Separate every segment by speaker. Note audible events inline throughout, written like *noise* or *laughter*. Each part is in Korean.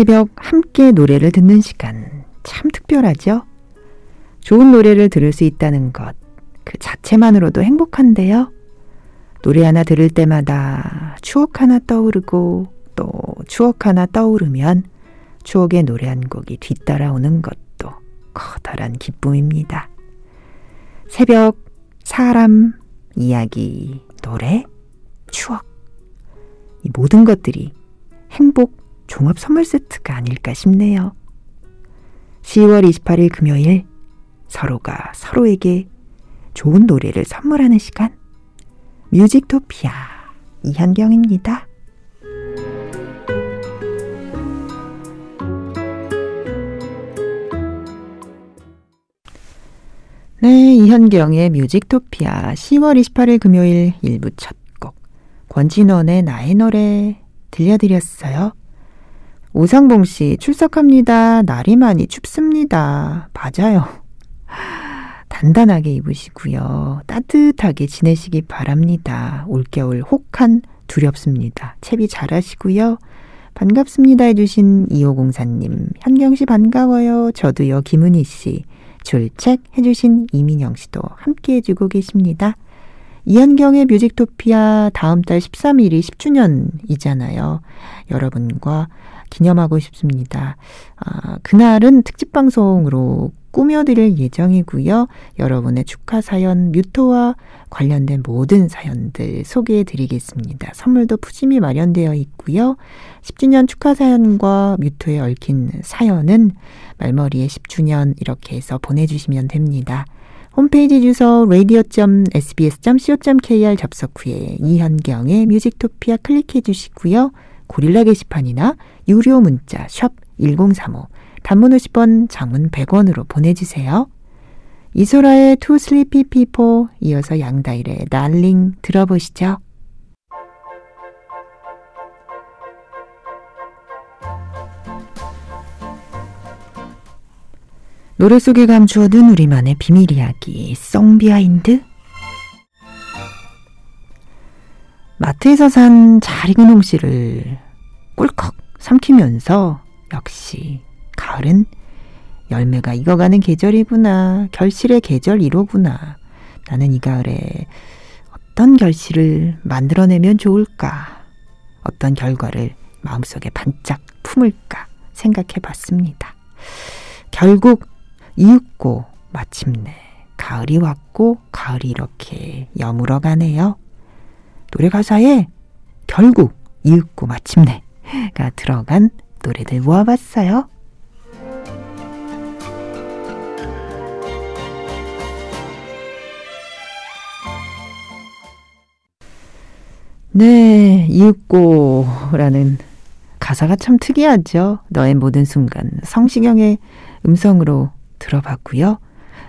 Speaker 1: 새벽 함께 노래를 듣는 시간 참 특별하죠? 좋은 노래를 들을 수 있다는 것, 그 자체만으로도 행복한데요. 노래 하나 들을 때마다 추억 하나 떠오르고 또 추억 하나 떠오르면 추억의 노래 한 곡이 뒤따라오는 것도 커다란 기쁨입니다. 새벽, 사람, 이야기, 노래, 추억. 이 모든 것들이 행복 종합 선물 세트가 아닐까 싶네요. 10월 28일 금요일 서로가 서로에게 좋은 노래를 선물하는 시간 뮤직토피아 이현경입니다. 네, 이현경의 뮤직토피아 10월 28일 금요일 1부 첫 곡 권진원의 나의 노래 들려드렸어요. 오상봉 씨 출석합니다. 날이 많이 춥습니다. 맞아요. 단단하게 입으시고요. 따뜻하게 지내시기 바랍니다. 올겨울 혹한 두렵습니다. 채비 잘하시고요. 반갑습니다 해주신 2504님, 현경씨 반가워요. 저도요, 김은희 씨. 줄책 해주신 이민영 씨도 함께 해주고 계십니다. 이현경의 뮤직토피아 다음 달 13일이 10주년이잖아요. 여러분과 기념하고 싶습니다. 아, 그날은 특집 방송으로 꾸며드릴 예정이고요. 여러분의 축하 사연, 뮤토와 관련된 모든 사연들 소개해 드리겠습니다. 선물도 푸짐히 마련되어 있고요. 10주년 축하 사연과 뮤토에 얽힌 사연은 말머리에 10주년 이렇게 해서 보내주시면 됩니다. 홈페이지 주소 radio.sbs.co.kr 접속 후에 이현경의 뮤직토피아 클릭해 주시고요. 고릴라 게시판이나 유료 문자 샵 1035, 단문 50원, 장문 100원으로 보내주세요. 이소라의 Two Sleepy People 이어서 양다일의 날링 들어보시죠. 노래 속에 감추어둔 우리만의 비밀 이야기, song behind. 마트에서 산 잘 익은 홍시를 꿀꺽 삼키면서 역시 가을은 열매가 익어가는 계절이구나. 결실의 계절 이로구나. 나는 이 가을에 어떤 결실을 만들어내면 좋을까? 어떤 결과를 마음속에 반짝 품을까 생각해 봤습니다. 결국 이윽고 마침내 가을이 왔고 가을이 이렇게 여물어 가네요. 노래 가사에 결국 이윽고 마침내 가 들어간 노래들 모아봤어요. 네, 이윽고라는 가사가 참 특이하죠. 너의 모든 순간 성시경의 음성으로 들어봤고요.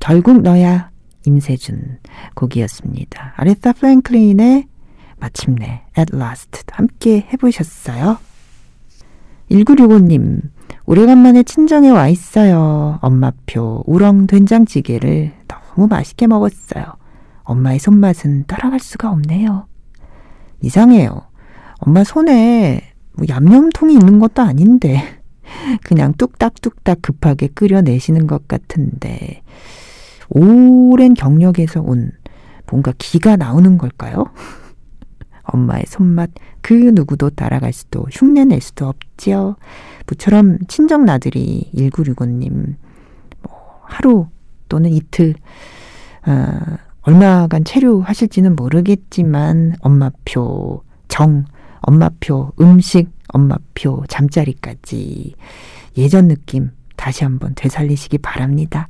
Speaker 1: 결국 너야 임세준 곡이었습니다. 아레타 플랭클린의 마침내 at last 함께 해보셨어요? 1965님 오래간만에 친정에 와 있어요. 엄마표 우렁 된장찌개를 너무 맛있게 먹었어요. 엄마의 손맛은 따라갈 수가 없네요. 이상해요. 엄마 손에 뭐 얌얌통이 있는 것도 아닌데 *laughs* 그냥 뚝딱뚝딱 급하게 끓여내시는 것 같은데 오랜 경력에서 온 뭔가 기가 나오는 걸까요? 엄마의 손맛 그 누구도 따라갈 수도 흉내낼 수도 없지요. 부처럼 친정 나들이 1965님 뭐 하루 또는 이틀 어, 얼마간 체류하실지는 모르겠지만 엄마표 정 엄마표 음식 엄마표 잠자리까지 예전 느낌 다시 한번 되살리시기 바랍니다.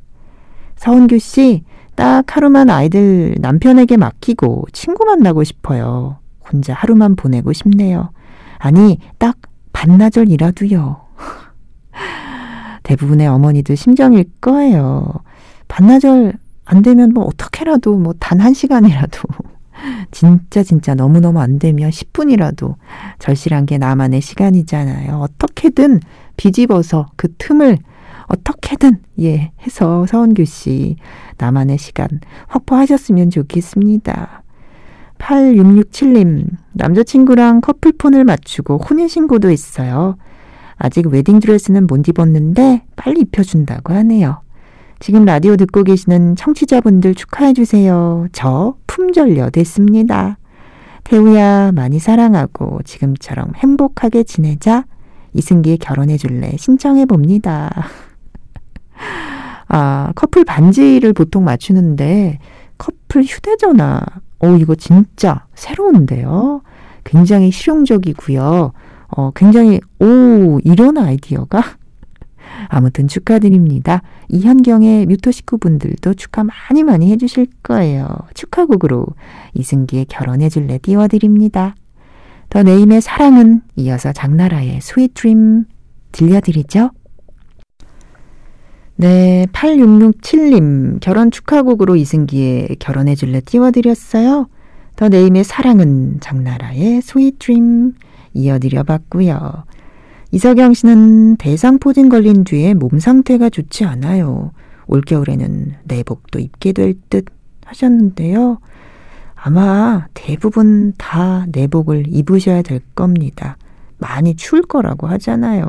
Speaker 1: 서은규 씨, 딱 하루만 아이들 남편에게 맡기고 친구 만나고 싶어요. 혼자 하루만 보내고 싶네요. 아니, 딱 반나절이라도요. *laughs* 대부분의 어머니들 심정일 거예요. 반나절 안 되면 뭐 어떻게라도 뭐 단 한 시간이라도 *laughs* 진짜 진짜 너무너무 안 되면 10분이라도 절실한 게 나만의 시간이잖아요. 어떻게든 비집어서 그 틈을 어떻게든 예 해서 서원규 씨 나만의 시간 확보하셨으면 좋겠습니다. 8667님 남자친구랑 커플폰을 맞추고 혼인신고도 했어요. 아직 웨딩드레스는 못 입었는데 빨리 입혀준다고 하네요. 지금 라디오 듣고 계시는 청취자분들 축하해주세요. 저 품절녀 됐습니다. 태우야 많이 사랑하고 지금처럼 행복하게 지내자. 이승기에 결혼해줄래 신청해봅니다. *laughs* 아, 커플 반지를 보통 맞추는데 커플 휴대전화. 오, 이거 진짜 새로운데요. 굉장히 실용적이고요. 어, 굉장히, 오, 이런 아이디어가? *laughs* 아무튼 축하드립니다. 이현경의 뮤토 식구분들도 축하 많이 많이 해주실 거예요. 축하곡으로 이승기의 결혼해줄래 띄워드립니다. 더 네임의 사랑은 이어서 장나라의 Sweet Dream 들려드리죠. 네, 8667님 결혼 축하곡으로 이승기의 결혼해 줄래 띄워드렸어요. 더 네임의 사랑은 장나라의 Sweet Dream 이어드려봤고요. 이석영 씨는 대상포진 걸린 뒤에 몸 상태가 좋지 않아요. 올겨울에는 내복도 입게 될 듯 하셨는데요. 아마 대부분 다 내복을 입으셔야 될 겁니다. 많이 추울 거라고 하잖아요.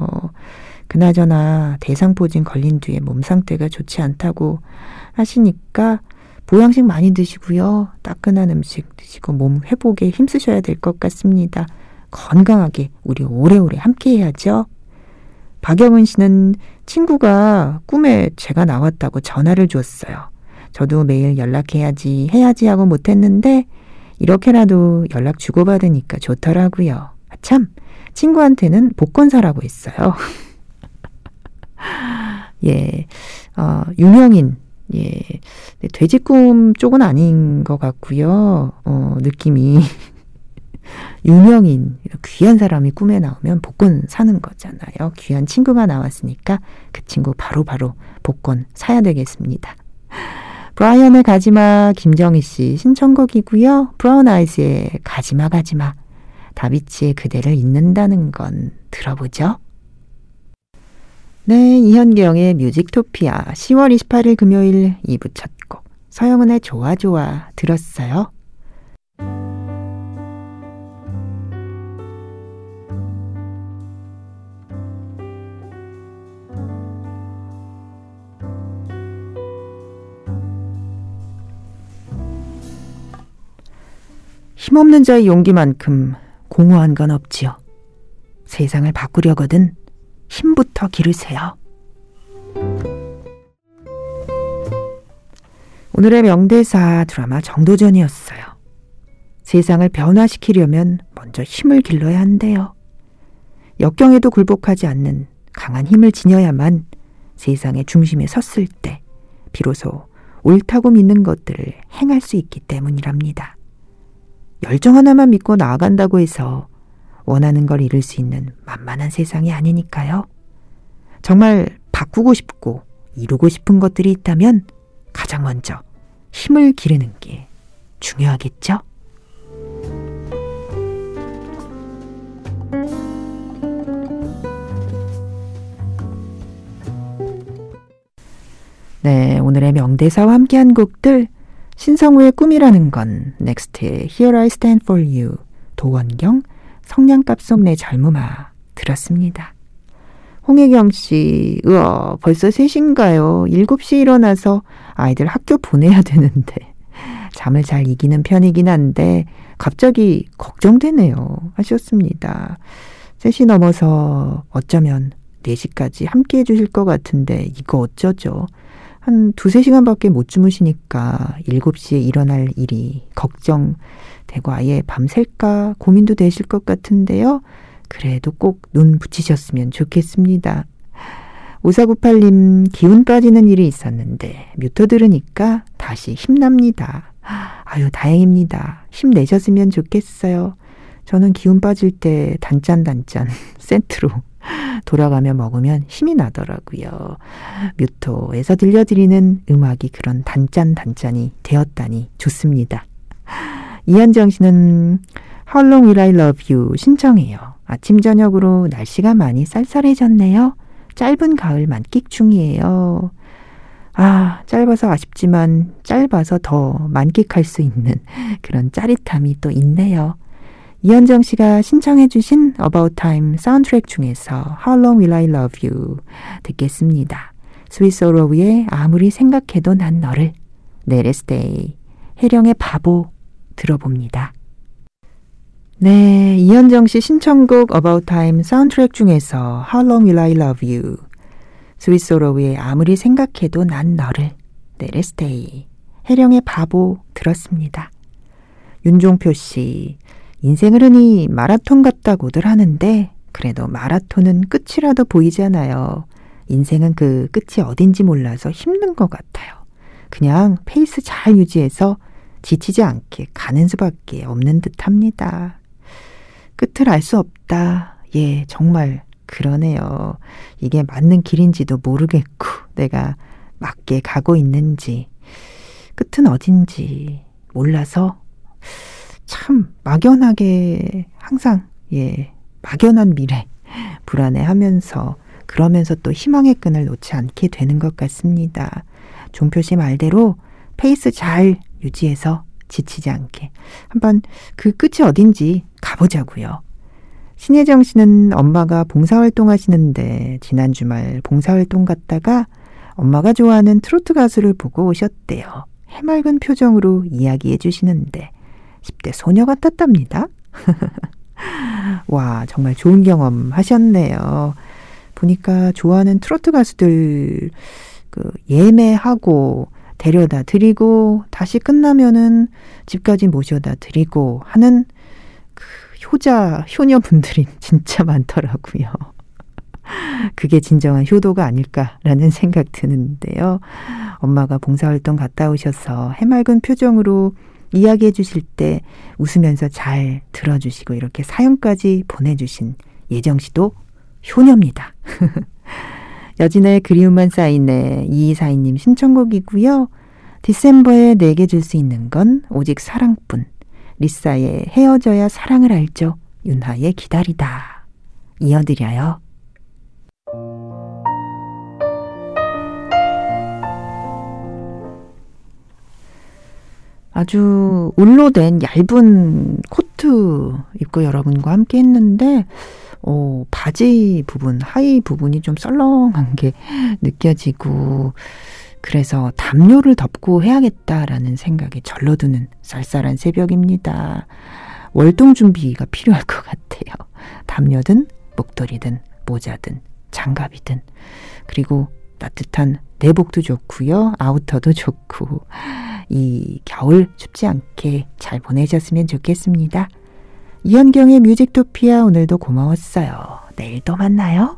Speaker 1: 그나저나 대상포진 걸린 뒤에 몸 상태가 좋지 않다고 하시니까 보양식 많이 드시고요. 따끈한 음식 드시고 몸 회복에 힘쓰셔야 될 것 같습니다. 건강하게 우리 오래오래 함께 해야죠. 박영은 씨는 친구가 꿈에 제가 나왔다고 전화를 주었어요. 저도 매일 연락해야지, 해야지 하고 못했는데, 이렇게라도 연락 주고받으니까 좋더라고요. 아, 참, 친구한테는 복권 사라고 했어요. *laughs* 예, 어, 유명인, 예, 돼지 꿈 쪽은 아닌 것 같고요. 어, 느낌이. *laughs* 유명인, 귀한 사람이 꿈에 나오면 복권 사는 거잖아요. 귀한 친구가 나왔으니까 그 친구 바로바로 바로 복권 사야 되겠습니다. 브라이언의 가지마 김정희 씨 신청곡이고요. 브라운 아이즈의 가지마 가지마 다비치의 그대를 잊는다는 건 들어보죠. 네, 이현경의 뮤직토피아 10월 28일 금요일 2부 첫 곡 서영은의 좋아 좋아 들었어요. 힘없는 자의 용기만큼 공허한 건 없지요. 세상을 바꾸려거든 힘부터 기르세요. 오늘의 명대사 드라마 정도전이었어요. 세상을 변화시키려면 먼저 힘을 길러야 한대요. 역경에도 굴복하지 않는 강한 힘을 지녀야만 세상의 중심에 섰을 때 비로소 옳다고 믿는 것들을 행할 수 있기 때문이랍니다. 열정 하나만 믿고 나아간다고 해서 원하는 걸 이룰 수 있는 만만한 세상이 아니니까요. 정말 바꾸고 싶고 이루고 싶은 것들이 있다면 가장 먼저 힘을 기르는 게 중요하겠죠? 네, 오늘의 명대사와 함께한 곡들 신성우의 꿈이라는 건 넥스트의 Here I Stand For You 도원경 성냥갑 속 내 젊음아 들었습니다. 홍혜경 씨, 으어, 벌써 3시인가요? 7시에 일어나서 아이들 학교 보내야 되는데 잠을 잘 이기는 편이긴 한데 갑자기 걱정되네요. 하셨습니다. 3시 넘어서 어쩌면 4시까지 함께 해주실 것 같은데 이거 어쩌죠? 한 두세 시간밖에 못 주무시니까 7시에 일어날 일이 걱정 되고 아예 밤샐까 고민도 되실 것 같은데요. 그래도 꼭 눈 붙이셨으면 좋겠습니다. 5498님, 기운 빠지는 일이 있었는데, 뮤터 들으니까 다시 힘납니다. 아유, 다행입니다. 힘내셨으면 좋겠어요. 저는 기운 빠질 때 단짠단짠 *laughs* 센트로 돌아가며 먹으면 힘이 나더라고요. 뮤토에서 들려드리는 음악이 그런 단짠단짠이 되었다니 좋습니다. 이한정 씨는 How Long Will I Love You 신청해요. 아침 저녁으로 날씨가 많이 쌀쌀해졌네요. 짧은 가을 만끽 중이에요. 아, 짧아서 아쉽지만 짧아서 더 만끽할 수 있는 그런 짜릿함이 또 있네요. 이현정 씨가 신청해 주신 About Time 사운드트랙 중에서 How Long Will I Love You 듣겠습니다. 스위스로우의 아무리 생각해도 난 너를 네 레스데이 혜령의 바보 들어봅니다. 네, 이현정 씨 신청곡 About Time 사운드트랙 중에서 How Long Will I Love You 스위스 로우의 아무리 생각해도 난 너를 네 레스데이 혜령의 바보 들었습니다. 윤종표 씨 인생을 흔히 마라톤 같다고들 하는데 그래도 마라톤은 끝이라도 보이잖아요. 인생은 그 끝이 어딘지 몰라서 힘든 것 같아요. 그냥 페이스 잘 유지해서 지치지 않게 가는 수밖에 없는 듯 합니다. 끝을 알 수 없다. 예, 정말 그러네요. 이게 맞는 길인지도 모르겠고, 내가 맞게 가고 있는지, 끝은 어딘지 몰라서 참 막연하게 항상 예 막연한 미래 불안해 하면서 그러면서 또 희망의 끈을 놓지 않게 되는 것 같습니다. 종표 씨 말대로 페이스 잘 유지해서 지치지 않게 한번 그 끝이 어딘지 가보자고요. 신혜정 씨는 엄마가 봉사활동 하시는데 지난 주말 봉사활동 갔다가 엄마가 좋아하는 트로트 가수를 보고 오셨대요. 해맑은 표정으로 이야기해 주시는데 10대 소녀 같았답니다. *laughs* 와, 정말 좋은 경험 하셨네요. 보니까 좋아하는 트로트 가수들 그 예매하고 데려다 드리고 다시 끝나면은 집까지 모셔다 드리고 하는 그 효자 효녀분들이 *laughs* 진짜 많더라고요. *laughs* 그게 진정한 효도가 아닐까라는 생각 드는데요. 엄마가 봉사활동 갔다 오셔서 해맑은 표정으로 이야기해 주실 때 웃으면서 잘 들어주시고 이렇게 사연까지 보내주신 예정 씨도 효녀입니다. *laughs* 여진의 그리움만 쌓이네 이이사이님 신청곡이고요. 디셈버에 내게 줄 수 있는 건 오직 사랑뿐. 리사의 헤어져야 사랑을 알죠. 윤하의 기다리다. 이어드려요. 아주 울로 된 얇은 코트 입고 여러분과 함께 했는데, 어, 바지 부분, 하의 부분이 좀 썰렁한 게 느껴지고, 그래서 담요를 덮고 해야겠다라는 생각이 절로 드는 쌀쌀한 새벽입니다. 월동 준비가 필요할 것 같아요. 담요든, 목도리든, 모자든, 장갑이든, 그리고 따뜻한 내복도 좋고요. 아우터도 좋고 이 겨울 춥지 않게 잘 보내셨으면 좋겠습니다. 이현경의 뮤직토피아 오늘도 고마웠어요. 내일 또 만나요.